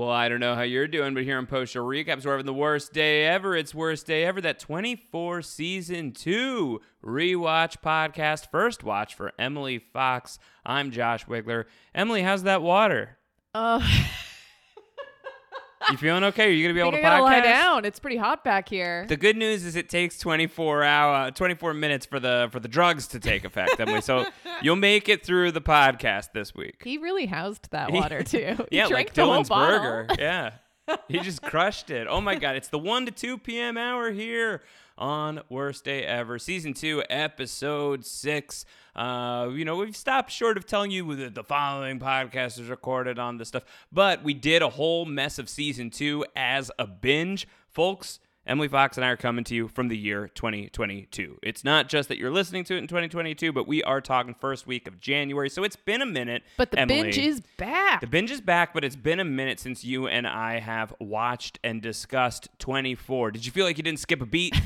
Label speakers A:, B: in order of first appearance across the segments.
A: Well, I don't know how you're doing, but here on Post Show Recaps, we're having the worst day ever. It's worst day ever. That 24 season two rewatch podcast, first watch for Emily Fox. I'm Josh Wigler. Emily, how's that water?
B: Uh,
A: You feeling okay? Are you gonna be able to
B: gotta lie down. It's pretty hot back here.
A: The good news is it takes 24 hour 24 minutes for the for the drugs to take effect, Emily. So you'll make it through the podcast this week.
B: he really housed that water too. He
A: yeah,
B: drank
A: like
B: the
A: Dylan's
B: bottle.
A: burger. Yeah. he just crushed it. Oh my god, it's the 1 to 2 p.m. hour here on Worst Day Ever, season 2, episode 6. Uh, you know, we've stopped short of telling you that the following podcast is recorded on this stuff, but we did a whole mess of season 2 as a binge. Folks, Emily Fox and I are coming to you from the year 2022. It's not just that you're listening to it in 2022, but we are talking first week of January. So it's been a minute.
B: But the
A: Emily.
B: binge is back.
A: The binge is back, but it's been a minute since you and I have watched and discussed 24. Did you feel like you didn't skip a beat?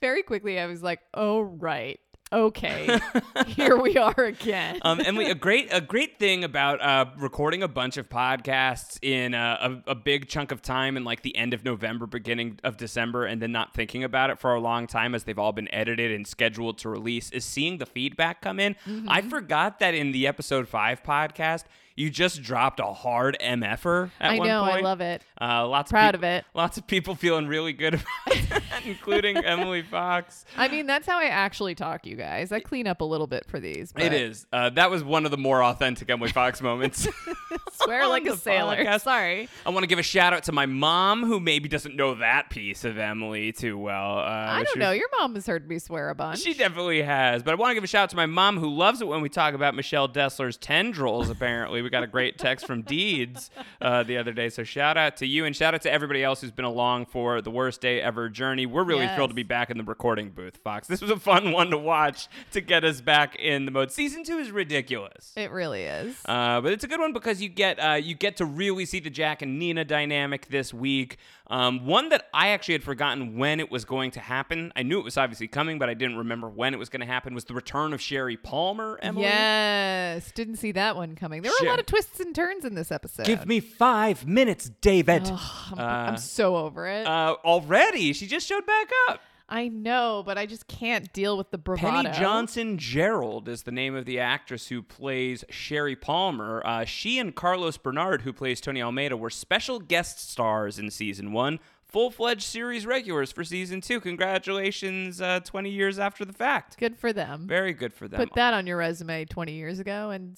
B: Very quickly, I was like, "Oh right, okay, here we are again."
A: Um, Emily, a great a great thing about uh, recording a bunch of podcasts in a, a, a big chunk of time in like the end of November, beginning of December, and then not thinking about it for a long time as they've all been edited and scheduled to release is seeing the feedback come in. I forgot that in the episode five podcast. You just dropped a hard MFer at
B: I
A: one
B: know, I
A: point.
B: love it.
A: Uh, lots
B: Proud
A: of,
B: of
A: people,
B: it.
A: Lots of people feeling really good about that, including Emily Fox.
B: I mean, that's how I actually talk, you guys. I clean up a little bit for these. But
A: It is. Uh, that was one of the more authentic Emily Fox moments.
B: Swear like a sailor.
A: podcast.
B: Sorry.
A: I want to give a shout out to my mom, who maybe doesn't know that piece of Emily too well. Uh,
B: I don't
A: was-
B: know. Your mom has heard me swear a bunch.
A: She definitely has. But I want to give a shout out to my mom, who loves it when we talk about Michelle Dessler's tendrils, apparently. We got a great text from Deeds uh, the other day. So shout out to you and shout out to everybody else who's been along for the worst day ever journey. We're really thrilled to be back in the recording booth, Fox. This was a fun one to watch to get us back in the mode. Season two is ridiculous.
B: it really is.
A: Uh, but it's a good one because you get uh, you get to really see the Jack and Nina dynamic this week. Um, one that I actually had forgotten when it was going to happen. I knew it was obviously coming, but I didn't remember when it was going to happen. Was the return of Sherry Palmer? Emily,
B: Yes, didn't see that one coming. There were
A: Shit.
B: a lot of twists and turns in this episode.
A: Give me five minutes, David.
B: I'm,
A: Uh,
B: I'm so over it.
A: Uh, already, she just showed back up.
B: I know, but I just can't deal with the bravado.
A: Penny Johnson Jerald is the name of the actress who plays Sherry Palmer. Uh, she and Carlos Bernard, who plays Tony Almeida, were special guest stars in season one. Full fledged series regulars for season two. Congratulations, uh, 20 years after the fact.
B: Good for them.
A: Very good for them.
B: Put that on your resume 20 years ago and,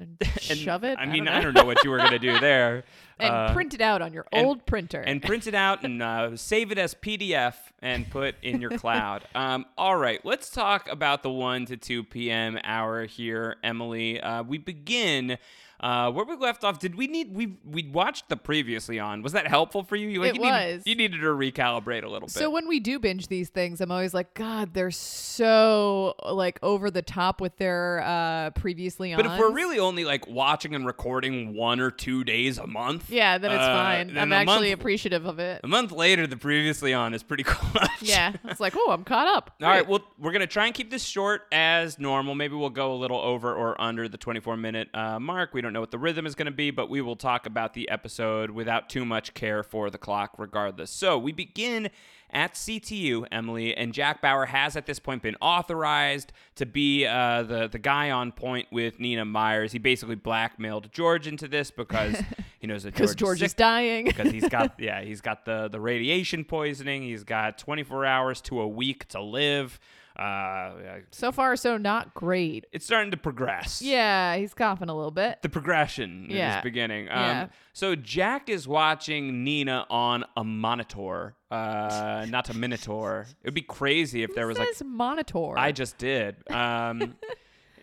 B: and
A: And,
B: shove it.
A: I mean,
B: don't
A: I don't know what you were going to do there.
B: and
A: Uh,
B: print it out on your
A: and-
B: old printer.
A: and print it out and uh, save it as PDF and put in your cloud. Um, all right, let's talk about the 1 to 2 p.m. hour here, Emily. Uh, we begin. Uh, where we left off, did we need we we watched the previously on? Was that helpful for you? you like,
B: It
A: you needed-
B: was.
A: you needed to recalibrate a little bit.
B: so when we do binge these things, I'm always like, God, they're so like over the top with their uh previously on.
A: but if we're really only like watching and recording one or two days a month,
B: yeah, then it's
A: uh,
B: fine.
A: then
B: I'm actually
A: month-
B: appreciative of it.
A: a month later, the previously on is pretty clutch.
B: Yeah, it's like, oh, I'm caught up.
A: All right, well, we're gonna try and keep this short as normal. Maybe we'll go a little over or under the 24 minute uh, mark. We don't know what the rhythm is gonna be, but we will talk about the episode without too much care for the clock, regardless. So we begin at CTU, Emily, and Jack Bauer has at this point been authorized to be uh, the the guy on point with Nina Myers. He basically blackmailed George into this because he knows that
B: because
A: George,
B: George
A: is
B: is dying.
A: because he's got yeah he's got the the radiation poisoning he's got 24 hours to a week to live uh
B: so far, so not great.
A: it's starting to progress
B: Yeah, he's coughing a little bit.
A: the progression
B: Yeah.
A: is beginning um
B: Yeah.
A: so jack is watching nina on a monitor uh not a minotaur it would be crazy if there was like
B: monitor.
A: I just did. Um,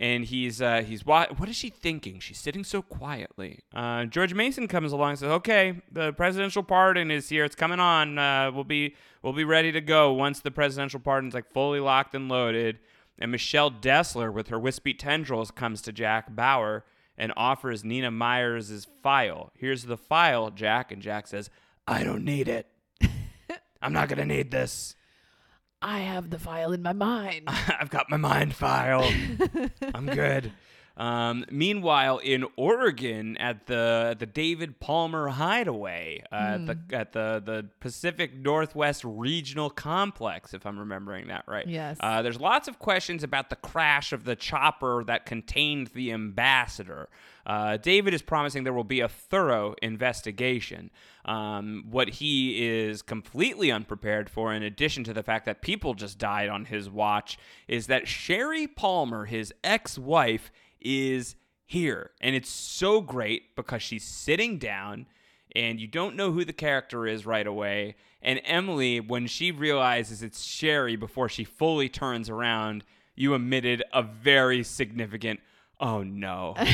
A: and he's uh, he's wa- what is she thinking? She's sitting so quietly. Uh, George Mason comes along and says, "Okay, the presidential pardon is here. It's coming on. Uh, we'll be we'll be ready to go once the presidential pardon's like fully locked and loaded." And Michelle Dessler, with her wispy tendrils, comes to Jack Bauer and offers Nina Myers' file. Here's the file, Jack. And Jack says, "I don't need it. I'm not gonna need this."
B: I have the file in my mind.
A: I've got my mind file. I'm good. Um, meanwhile, in Oregon, at the the David Palmer Hideaway, uh, at the at the the Pacific Northwest Regional Complex, if I'm remembering that right.
B: Yes.
A: Uh, there's lots of questions about the crash of the chopper that contained the ambassador. Uh, David is promising there will be a thorough investigation. Um, what he is completely unprepared for, in addition to the fact that people just died on his watch, is that Sherry Palmer, his ex wife, is here. And it's so great because she's sitting down and you don't know who the character is right away. And Emily, when she realizes it's Sherry before she fully turns around, you emitted a very significant, oh no.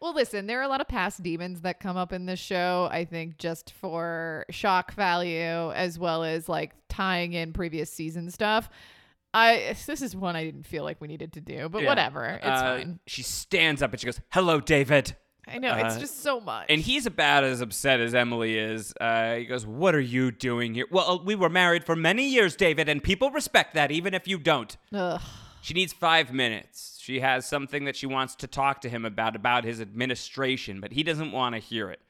B: Well, listen, there are a lot of past demons that come up in this show, I think, just for shock value as well as like tying in previous season stuff. I this is one I didn't feel like we needed to do, but
A: Yeah.
B: whatever. It's
A: Uh,
B: fine.
A: She stands up and she goes, hello, David.
B: I know, it's
A: uh,
B: just so much.
A: And he's about as upset as Emily is. Uh, he goes, What are you doing here? Well, we were married for many years, David, and people respect that, even if you don't.
B: Ugh.
A: She needs five minutes. She has something that she wants to talk to him about, about his administration, but he doesn't want to hear it.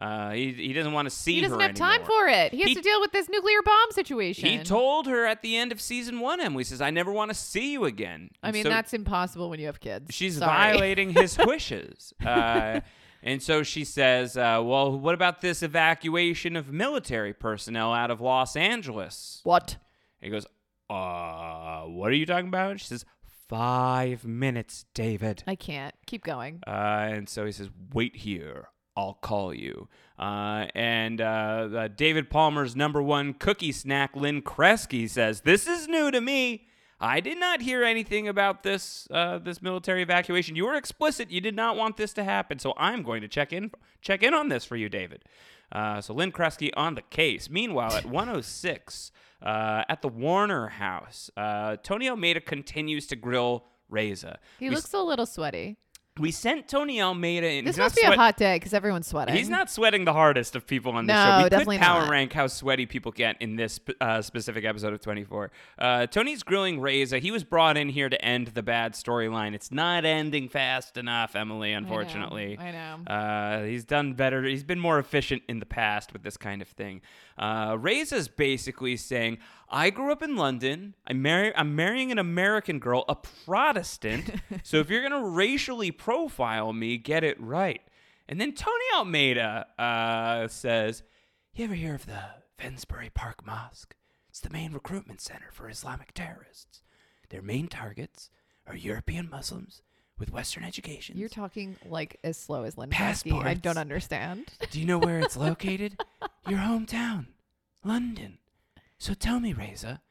A: Uh, he, he doesn't want to see
B: He doesn't
A: her
B: have time
A: anymore.
B: for it. He has
A: He-
B: to deal with this nuclear bomb situation.
A: He told her at the end of season one, Emily says, I never want to see you again.
B: I mean,
A: So-
B: that's impossible when you have kids.
A: she's
B: Sorry.
A: violating his wishes. Uh, and so she says, uh, Well, what about this evacuation of military personnel out of Los Angeles?
B: what?
A: He goes, Uh, what are you talking about? She says, Five minutes, David.
B: I can't. Keep going.
A: Uh, and so he says, Wait here. I'll call you. Uh, and uh, uh, David Palmer's number one cookie snack, Lynn Kresge, says, This is new to me. I did not hear anything about this uh, this military evacuation. You were explicit. You did not want this to happen. So I'm going to check in check in on this for you, David. Uh, so Lynn Kresge on the case. Meanwhile, at 106 uh, at the Warner House, uh, Tony Almeida continues to grill Reza.
B: He
A: we,
B: looks a little sweaty.
A: We sent Tony Almeida in.
B: This
A: he's
B: must be
A: sweat-
B: a hot day because everyone's sweating.
A: He's not sweating the hardest of people on the
B: No,
A: show. We
B: definitely
A: could power
B: not.
A: rank how sweaty people get in this uh, specific episode of 24. Uh, Tony's grilling Reza. He was brought in here to end the bad storyline. It's not ending fast enough, Emily, unfortunately.
B: I know.
A: Uh, he's done better. He's been more efficient in the past with this kind of thing. Uh, Reza's basically saying, "I grew up in London. I'm marry- I'm marrying an American girl, a Protestant. so if you're gonna racially profile me, get it right." And then Tony Almeida uh, says, "You ever hear of the Finsbury Park Mosque? It's the main recruitment center for Islamic terrorists. Their main targets are European Muslims." With Western education,
B: You're talking like as slow as Lynn. I don't understand.
A: do you know where it's located? Your hometown, London. So tell me, Reza,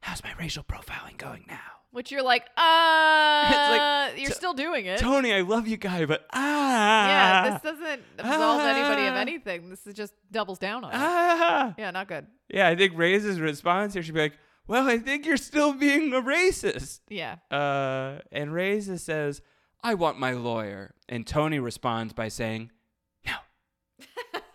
A: how's my racial profiling going now?
B: Which you're like, uh,
A: like,
B: you're
A: t-
B: still doing it.
A: Tony, I love you, guy, but ah,
B: yeah, this doesn't absolve anybody of
A: Ah.
B: anything. This is just doubles down on it.
A: ah.
B: Yeah, not good.
A: Yeah, I think Reza's response here should be like, "Well, I think you're still being a racist."
B: Yeah.
A: Uh, and Reza says, "I want my lawyer," and Tony responds by saying, "No."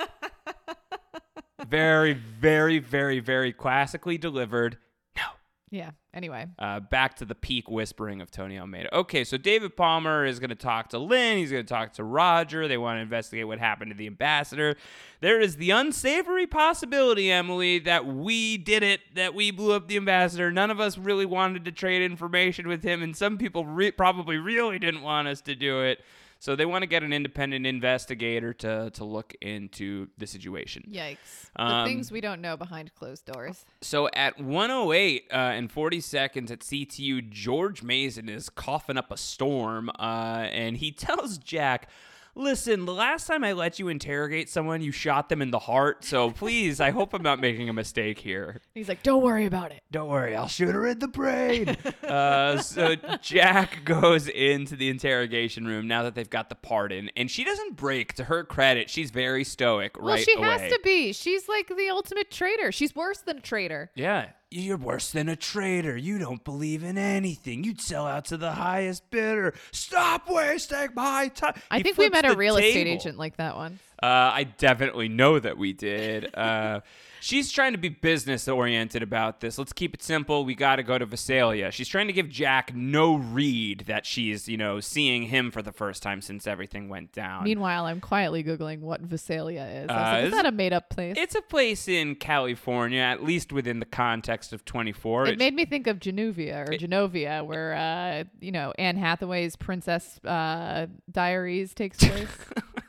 A: very, very, very, very classically delivered. No.
B: Yeah. Anyway.
A: Uh, back to the peak whispering of Tony Almeida. Okay, so David Palmer is going to talk to Lynn. He's going to talk to Roger. They want to investigate what happened to the ambassador. There is the unsavory possibility, Emily, that we did it, that we blew up the ambassador. None of us really wanted to trade information with him, and some people re- probably really didn't want us to do it. So they want to get an independent investigator to, to look into the situation.
B: Yikes. The
A: Um,
B: things we don't know behind closed doors.
A: So at 108 uh, and 40 seconds at CTU, George Mason is coughing up a storm, uh, and he tells Jack, "Listen, the last time I let you interrogate someone, you shot them in the heart. So please, I hope I'm not making a mistake here.
B: He's like, don't worry about it.
A: Don't worry, I'll shoot her in the brain." uh, so Jack goes into the interrogation room now that they've got the pardon, and she doesn't break. To her credit, she's very stoic
B: Well,
A: right
B: she
A: away.
B: has to be. She's like the ultimate traitor. She's worse than a traitor.
A: Yeah. You're worse than a traitor. You don't believe in anything. You'd sell out to the highest bidder. Stop wasting my time.
B: I
A: He
B: think we met a real estate agent like that one.
A: Uh, I definitely know that we did. Uh, she's trying to be business oriented about this. Let's keep it simple. We got to go to Visalia. She's trying to give Jack no read that she's, you know, seeing him for the first time since everything went down.
B: Meanwhile, I'm quietly googling what Visalia is.
A: Uh,
B: like, is that a made up place?
A: it's a place in California, at least within the context of 24.
B: It made me think of Genovia or Genovia, where uh, you know Anne Hathaway's Princess uh, Diaries takes place,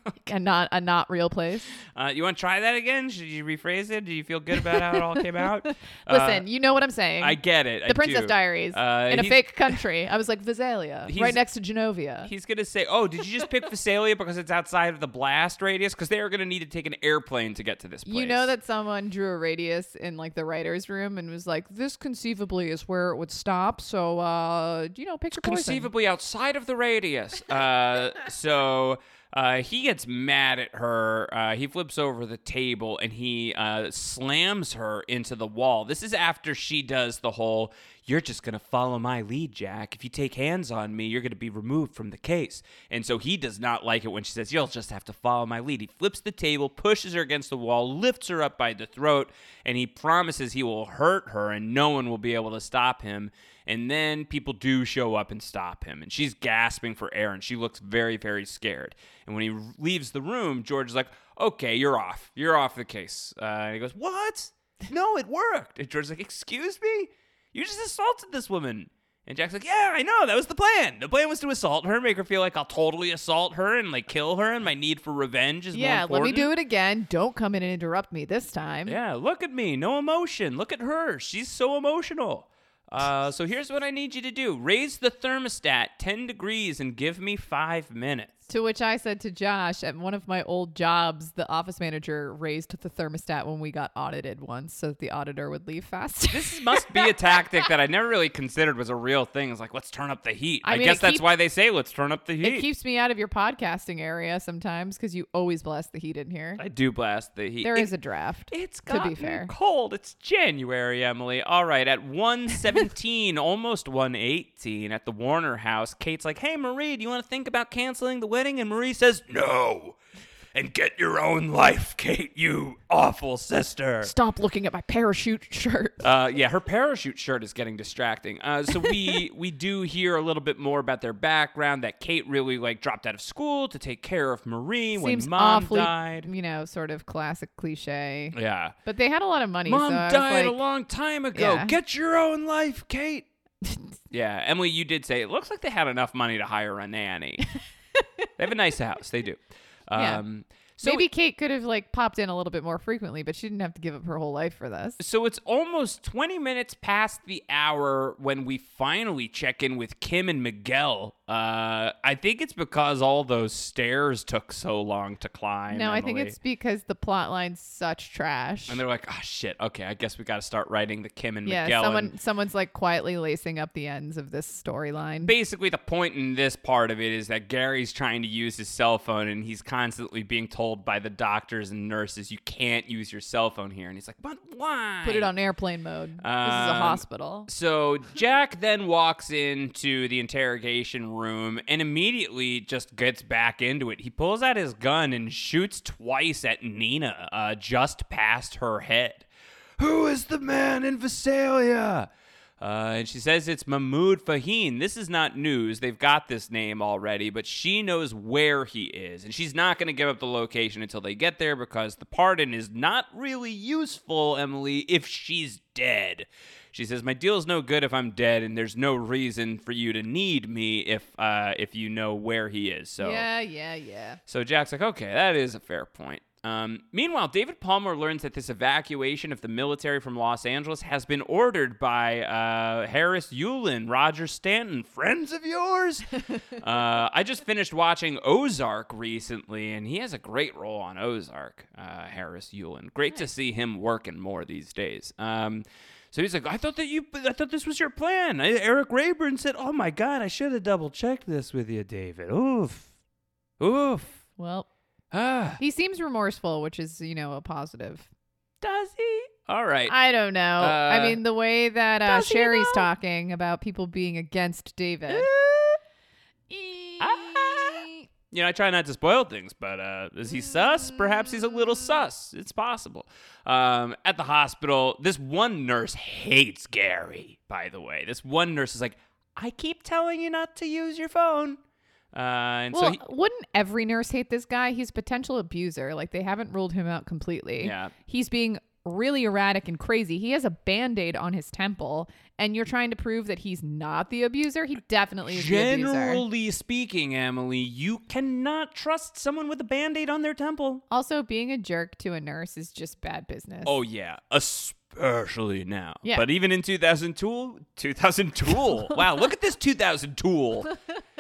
B: and not a not real place.
A: Uh, you want to try that again? Should you rephrase it? Do you feel good about how it all came out?
B: Listen, you know what I'm saying.
A: Uh, I get it. I
B: the Princess
A: do.
B: Diaries
A: Uh,
B: in a fake country. I was like Visalia, right next to Genovia.
A: He's gonna say, "Oh, did you just pick Visalia because it's outside of the blast radius? Because they are gonna need to take an airplane to get to this place."
B: You know that someone drew a radius in like the writer's room and was like, "This conceivably is where it would stop." So, uh, you know, pick your poison.
A: conceivably outside of the radius. Uh, so uh, he gets mad at her. Uh, he flips over the table and he uh, slams her into the wall. This is after she does the whole. You're just going to follow my lead, Jack. If you take hands on me, you're going to be removed from the case. And so he does not like it when she says, You'll just have to follow my lead. He flips the table, pushes her against the wall, lifts her up by the throat, and he promises he will hurt her and no one will be able to stop him. And then people do show up and stop him. And she's gasping for air and she looks very, very scared. And when he leaves the room, George is like, okay, you're off. You're off the case. Uh, and he goes, what? No, it worked. And George's like, excuse me? You just assaulted this woman. And Jack's like, yeah, I know. That was the plan. The plan was to assault her, make her feel like I'll totally assault her and like kill her, and my need for revenge is
B: Yeah, let me do it again. Don't come in and interrupt me this time.
A: Yeah, look at me. No emotion. Look at her. She's so emotional. Uh, so here's what I need you to do raise the thermostat 10 degrees and give me five minutes.
B: To which I said to Josh, at one of my old jobs, the office manager raised the thermostat when we got audited once so that the auditor would leave faster.
A: This must be a tactic that I never really considered was a real thing. It's like, let's turn up the heat.
B: I
A: I,
B: mean,
A: guess that's
B: keep-
A: why they say, let's turn up the heat.
B: it keeps me out of your podcasting area sometimes because you always blast the heat in here.
A: I do blast the heat.
B: There
A: It-
B: is a draft.
A: It's
B: to be fair.
A: cold. It's January, Emily. All right, at 117, almost 118 at the Warner house, Kate's like, "Hey, Marie, do you want to think about canceling the wedding?" And Marie says, "No." And get your own life, Kate, you awful sister.
B: Stop looking at my parachute shirt.
A: Uh, yeah, her parachute shirt is getting distracting. Uh, so we we do hear a little bit more about their background. That Kate really like dropped out of school to take care of Marie
B: Seems
A: when mom
B: awfully,
A: died.
B: you know, sort of classic cliche.
A: Yeah,
B: But they had a lot of money.
A: Mom
B: so
A: died
B: like,
A: a long time ago.
B: Yeah.
A: Get your own life, Kate. yeah, Emily, you did say it looks like they had enough money to hire a nanny. they have a nice house. They do.
B: Yeah.
A: Um, So
B: Maybe Kate could have like popped in a little bit more frequently, but she didn't have to give up her whole life for this.
A: So it's almost 20 minutes past the hour when we finally check in with Kim and Miguel. Uh, I think it's because all those stairs took so long to climb.
B: No, I think it's because the plot line's such trash.
A: And they're like, oh, shit. Okay, I guess we got to start writing the Kim and
B: yeah,
A: Miguel.
B: someone
A: and-
B: someone's like quietly lacing up the ends of this storyline.
A: basically the point in this part of it is that Gary's trying to use his cell phone and he's constantly being told by the doctors and nurses you can't use your cell phone here and he's like but why
B: Put it on airplane mode. this is a
A: Um,
B: hospital.
A: so Jack then walks into the interrogation room and immediately just gets back into it. He pulls out his gun and shoots twice at Nina, uh, just past her head. Who is the man in Visalia? Uh, and she says it's Mahmoud Fahim. This is not news. They've got this name already, but she knows where he is. And she's not going to give up the location until they get there because the pardon is not really useful, Emily, if she's dead. She says, "My deal's no good if I'm dead, and there's no reason for you to need me if uh, if you know where he is." So
B: Yeah, yeah, yeah.
A: so Jack's like, okay, that is a fair point. Um, meanwhile, David Palmer learns that this evacuation of the military from Los Angeles has been ordered by uh, Harris Yulin, Roger Stanton, friends of yours. uh, I just finished watching Ozark recently, and he has a great role on Ozark, uh, Harris Yulin. Great to see him working more these days. Um, so he's like, I thought that you, I thought this was your plan. I, Eric Rayburn said, "Oh my God, I should have double checked this with you, David." Oof, oof.
B: Well,
A: Ah,
B: he seems remorseful, which is, you know, a positive.
A: does he? All right.
B: I don't know. I
A: Uh,
B: mean, the way that uh, Sherry's
A: though?
B: talking about people being against David.
A: Ah. you know, I try not to spoil things, but uh, is he sus? Perhaps he's a little sus. It's possible. Um, at the hospital, this one nurse hates Gary, by the way. This one nurse is like, I keep telling you not to use your phone. Uh, and
B: Well,
A: so he,
B: wouldn't every nurse hate this guy? He's a potential abuser. Like they haven't ruled him out completely.
A: Yeah.
B: He's being really erratic and crazy. He has a band-aid on his temple, and you're trying to prove that he's not the abuser. He definitely is
A: generally speaking, Emily, you cannot trust someone with a band aid on their temple.
B: Also, being a jerk to a nurse is just bad business.
A: Oh yeah, especially now.
B: Yeah.
A: But even in 2000 tool, 2000 tool. wow, look at this 2000 tool.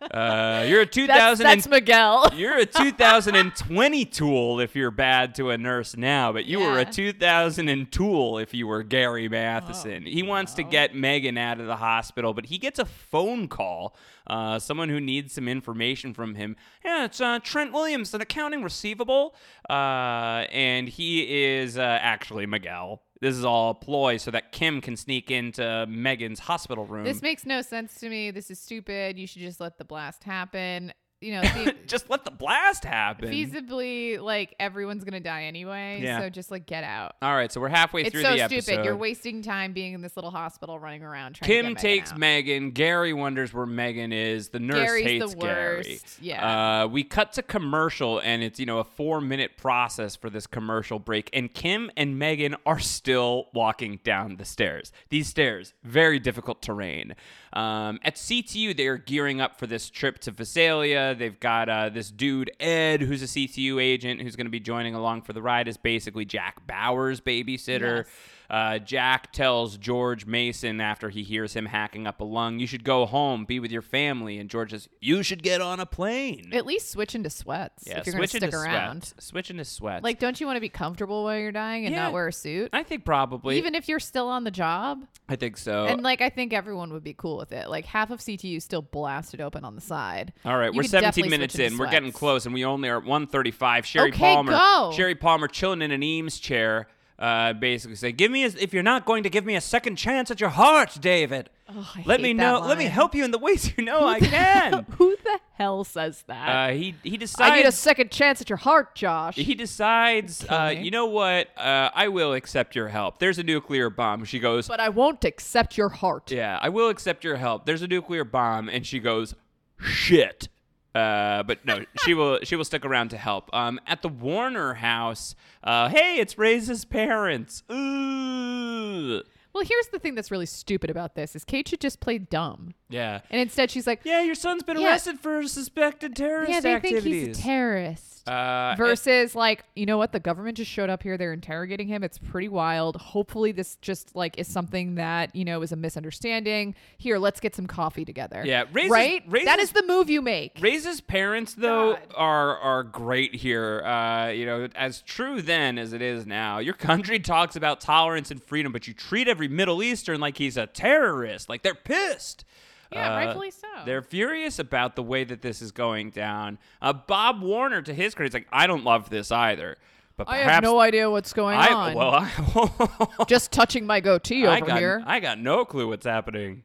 A: Uh, you're a
B: that's,
A: 2000
B: that's Miguel.
A: You're a 2020 tool if you're bad to a nurse now, but you were a
B: Yeah.
A: 2000 tool if you were Gary Matheson.
B: Oh,
A: he wants to get Megan out of the hospital, but he gets a phone call. Uh, someone who needs some information from him. Yeah, it's uh, Trent Williams, an accounting receivable, uh, and he is uh, actually Miguel. This is all a ploy so that Kim can sneak into Megan's hospital room.
B: This makes no sense to me. This is stupid. You should just let the blast happen. You know, fe-
A: Just let the blast happen.
B: feasibly, like everyone's gonna die anyway.
A: Yeah.
B: So just like get out.
A: All right, so we're halfway
B: It's
A: through
B: so
A: the episode. It's so stupid.
B: You're wasting time being in this little hospital running around trying to
A: Kim
B: Megan
A: takes
B: out.
A: Megan. Gary wonders where Megan is. The nurse
B: Gary's
A: hates
B: the
A: Gary.
B: Yeah.
A: Uh, we cut to commercial, and it's you know a four minute process for this commercial break. And Kim and Megan are still walking down the stairs. These stairs, very difficult terrain. Um, at CTU, they are gearing up for this trip to Visalia. They've got uh, this dude Ed, who's a CTU agent, who's going to be joining along for the ride. Is basically Jack Bauer's babysitter.
B: Yes.
A: Uh, Jack tells George Mason after he hears him hacking up a lung, "You should go home, be with your family." And George says, "You should get on a plane."
B: At least switch into sweats
A: yeah,
B: if you're gonna stick around.
A: Switch into sweats.
B: Like, don't you want to be comfortable while you're dying and
A: Yeah.
B: not wear a suit?
A: I think probably.
B: Even if you're still on the job.
A: I think so.
B: And like I think everyone would be cool with it. Like half of CTU still blasted open on the side.
A: All right,
B: You
A: we're 17 minutes in. We're getting close, and we only are at 135. Sherry
B: Okay,
A: Palmer.
B: go.
A: Sherry Palmer chilling in an Eames chair. Uh, basically say, give me a, if you're not going to give me a second chance at your heart, David.
B: Oh,
A: let me know. Let me help you in the ways you know I can.
B: Who the hell says that?
A: uh, he he decides.
B: I need a second chance at your heart, Josh.
A: he decides. Uh, you know what? Uh, I will accept your help. There's a nuclear bomb. She goes.
B: but I won't accept your heart.
A: Yeah, I will accept your help. There's a nuclear bomb, and she goes, shit. Uh, but no, she will. She will stick around to help. Um, at the Warner house. Uh, hey, it's Ray's parents. Ooh.
B: Well, here's the thing that's really stupid about this is Kate should just play dumb.
A: Yeah.
B: And instead she's like,
A: Yeah, your son's been
B: Yeah.
A: arrested for suspected terrorist activities.
B: yeah, they
A: activities.
B: think he's a terrorist.
A: Uh,
B: Versus like, you know what? The government just showed up here. They're interrogating him. It's pretty wild. Hopefully this just like is something that, you know, is a misunderstanding. Here, let's get some coffee together.
A: Yeah, Ray's-
B: right?
A: Ray's-
B: that is the move you make.
A: Reza's parents, though,
B: God.
A: are are great here. Uh, you know, as true then as it is now. Your country talks about tolerance and freedom, but you treat every Middle Eastern like he's a terrorist. Like they're pissed.
B: Yeah,
A: Uh,
B: rightfully so.
A: They're furious about the way that this is going down. Uh, Bob Warner, to his credit, is like, I don't love this either. But
B: I have no idea what's going
A: I,
B: on.
A: well, I,
B: just touching my goatee
A: I
B: over
A: got,
B: here.
A: I got no clue what's happening.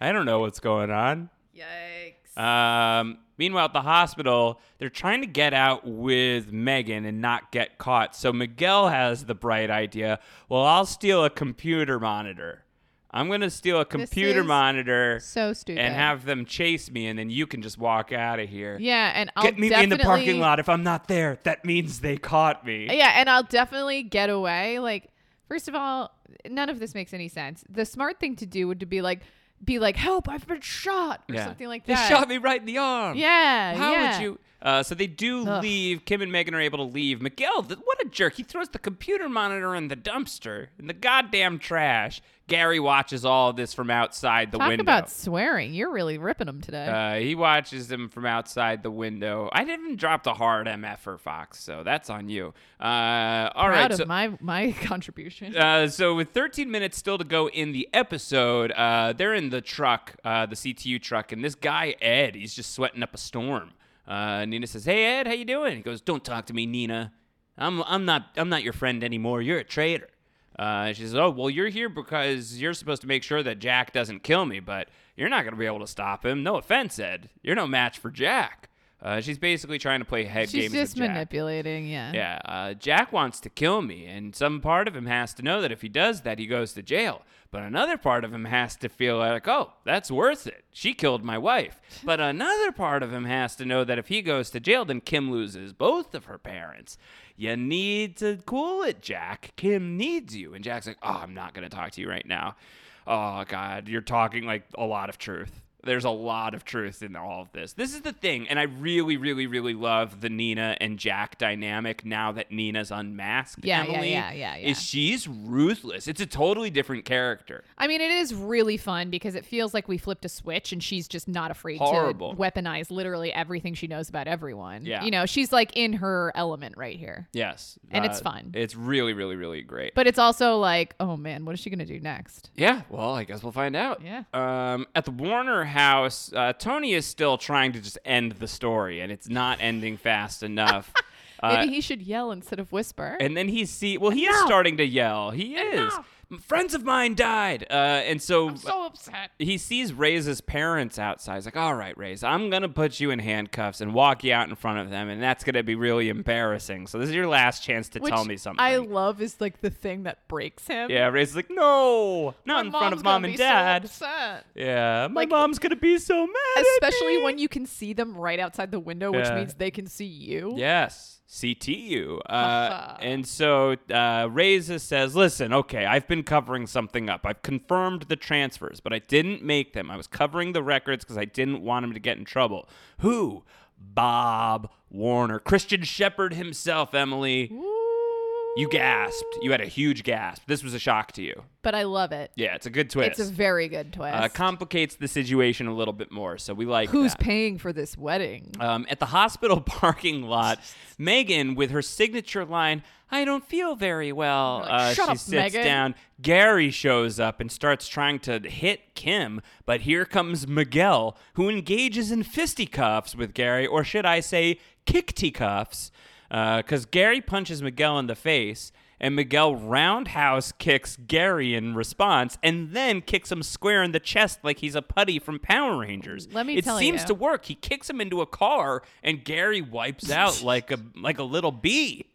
A: I don't know what's going on.
B: Yikes.
A: Um, meanwhile, at the hospital, they're trying to get out with Megan and not get caught. So Miguel has the bright idea well, I'll steal a computer monitor. I'm going to steal a computer monitor
B: so stupid.
A: and have them chase me, and then you can just walk out of here.
B: yeah, and I'll
A: Get me in the parking lot. If I'm not there, that means they caught me.
B: Yeah, and I'll definitely get away. Like, first of all, none of this makes any sense. The smart thing to do would to be like, be like, "Help! I've been shot," or
A: Yeah.
B: something like that.
A: they shot me right in the arm.
B: Yeah,
A: How
B: yeah.
A: would you? Uh, so they do
B: Ugh.
A: leave. Kim and Megan are able to leave. Miguel, th- what a jerk! He throws the computer monitor in the dumpster in the goddamn trash. Gary watches all of this from outside the
B: Talk
A: window.
B: about swearing. You're really ripping them today.
A: uh, he watches them from outside the window. I didn't drop the hard MF for Fox, so that's on you. Uh, all
B: Proud
A: right,
B: of
A: so
B: my my contribution.
A: uh, so with 13 minutes still to go in the episode, uh, they're in the truck, uh, the CTU truck, and this guy Ed, he's just sweating up a storm. Uh, Nina says, "Hey Ed, how you doing?" He goes, "Don't talk to me, Nina. I'm I'm not I'm not your friend anymore. You're a traitor." Uh, she says, "Oh well, you're here because you're supposed to make sure that Jack doesn't kill me, but you're not gonna be able to stop him. No offense, Ed. You're no match for Jack." Uh, she's basically trying to play head
B: She's
A: games
B: just
A: with Jack.
B: manipulating. Yeah.
A: Yeah, uh, Jack wants to kill me, and some part of him has to know that if he does that, he goes to jail. But another part of him has to feel like, oh, that's worth it. She killed my wife. But another part of him has to know that if he goes to jail, then Kim loses both of her parents. You need to cool it, Jack. Kim needs you. And Jack's like, oh, I'm not going to talk to you right now. Oh, God, you're talking like a lot of truth. There's a lot of truth in all of this. This is the thing, and I really, really, really love the Nina and Jack dynamic now that Nina's unmasked.
B: Yeah, yeah,
A: Emily,
B: yeah, yeah, yeah.
A: Is she's ruthless. It's a totally different character.
B: I mean, it is really fun because it feels like we flipped a switch and she's just not afraid
A: Horrible.
B: to weaponize literally everything she knows about everyone.
A: Yeah.
B: You know, she's like in her element right here.
A: Yes,
B: And it's
A: uh,
B: fun.
A: It's really, really, really great.
B: But it's also like, oh man, what is she going to do next?
A: Yeah, well, I guess we'll find out.
B: Yeah.
A: Um, at the Warner house, uh, Tony is still trying to just end the story, and it's not ending fast enough. Uh,
B: Maybe he should yell instead of whisper.
A: and then he see well, he is starting to yell. He is. Friends of mine died, uh, and so
B: so upset.
A: he sees Ray's parents outside. He's like, "All right, Ray's, I'm gonna put you in handcuffs and walk you out in front of them, and that's gonna be really embarrassing. So this is your last chance to
B: Which
A: tell me something."
B: I love is like the thing that breaks him.
A: yeah, Ray's like, "No, not
B: My
A: in front of mom and
B: be so
A: dad." yeah, my
B: Like-
A: mom's gonna be so mad.
B: Especially
A: me."
B: when you can see them right outside the window, which
A: Yeah.
B: means they can see you.
A: Yes. CTU. Uh, and so uh, Reza says, Listen, okay, I've been covering something up. I've confirmed the transfers, but I didn't make them. I was covering the records because I didn't want him to get in trouble. Who? Bob Warner. Christian Shepard himself, Emily. You gasped. You had a huge gasp. This was a shock to you.
B: But I love it.
A: Yeah, it's a good twist.
B: It's a very good twist.
A: uh, complicates the situation a little bit more, so we like
B: Who's
A: that.
B: paying for this wedding?
A: Um, at the hospital parking lot, Megan, with her signature line, I don't feel very well.
B: like,
A: uh,
B: "Shut
A: she
B: up,
A: sits
B: Megan."
A: down. Gary shows up and starts trying to hit Kim, but here comes Miguel, who engages in fisticuffs with Gary, or should I say, kickticuffs, Uh, because Gary punches Miguel in the face. And Miguel roundhouse kicks Gary in response, and then kicks him square in the chest like he's a putty from Power Rangers.
B: Let me
A: it
B: tell
A: seems
B: you.
A: to work. He kicks him into a car, and Gary wipes out like a like a little bee.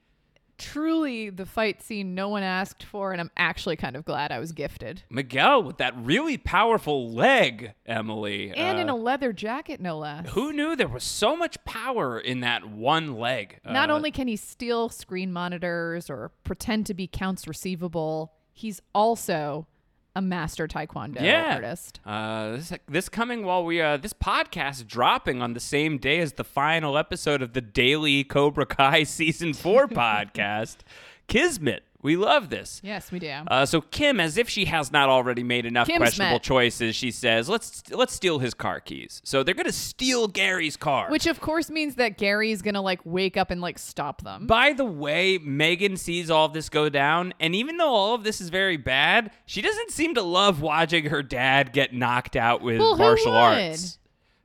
B: Truly the fight scene no one asked for, and I'm actually kind of glad I was gifted.
A: Miguel with that really powerful leg, Emily.
B: And in
A: Uh,
B: a leather jacket, no less.
A: who knew there was so much power in that one leg?
B: Not
A: Uh,
B: only can he steal screen monitors or pretend to be counts receivable, he's also a master taekwondo
A: yeah.
B: artist.
A: Uh, this this coming while we uh this podcast dropping on the same day as the final episode of the daily Cobra Kai season four podcast, Kismet. We love this.
B: Yes, we do.
A: Uh, so Kim, as if she has not already made enough
B: Kim's
A: questionable
B: met.
A: choices, she says, "Let's let's steal his car keys." So they're gonna steal Gary's car.
B: Which of course means that Gary's gonna like wake up and like stop them.
A: by the way, Megan sees all of this go down, and even though all of this is very bad, she doesn't seem to love watching her dad get knocked out with
B: Well,
A: martial arts.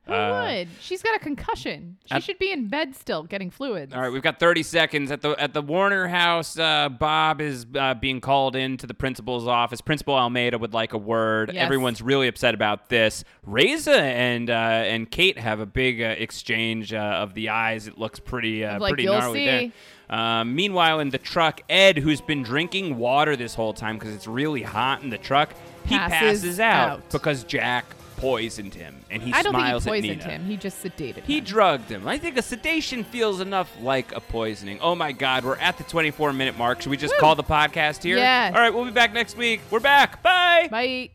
B: Who
A: Uh,
B: would? She's got a concussion. She
A: at-
B: should be in bed still, getting fluids.
A: All right, we've got 30 seconds at the at the Warner house. Uh, Bob is uh, being called into the principal's office. Principal Almeida would like a word.
B: Yes.
A: Everyone's really upset about this. Reza and uh, and Kate have a big uh, exchange uh, of the eyes. It looks pretty uh,
B: Like,
A: pretty gnarly there.
B: see.
A: Um, meanwhile, in the truck, Ed, who's been drinking water this whole time because it's really hot in the truck, he
B: Passes
A: passes, out,
B: out.
A: because Jack poisoned him, and he
B: I don't think he
A: smiles at
B: poisoned
A: Nina.
B: him. He just sedated
A: He
B: him.
A: drugged him. I think a sedation feels enough like a poisoning. Oh my God, we're at the 24 minute mark. Should we just
B: Woo.
A: call the podcast here?
B: Yeah.
A: All right, we'll be back next week. We're back. Bye.
B: Bye.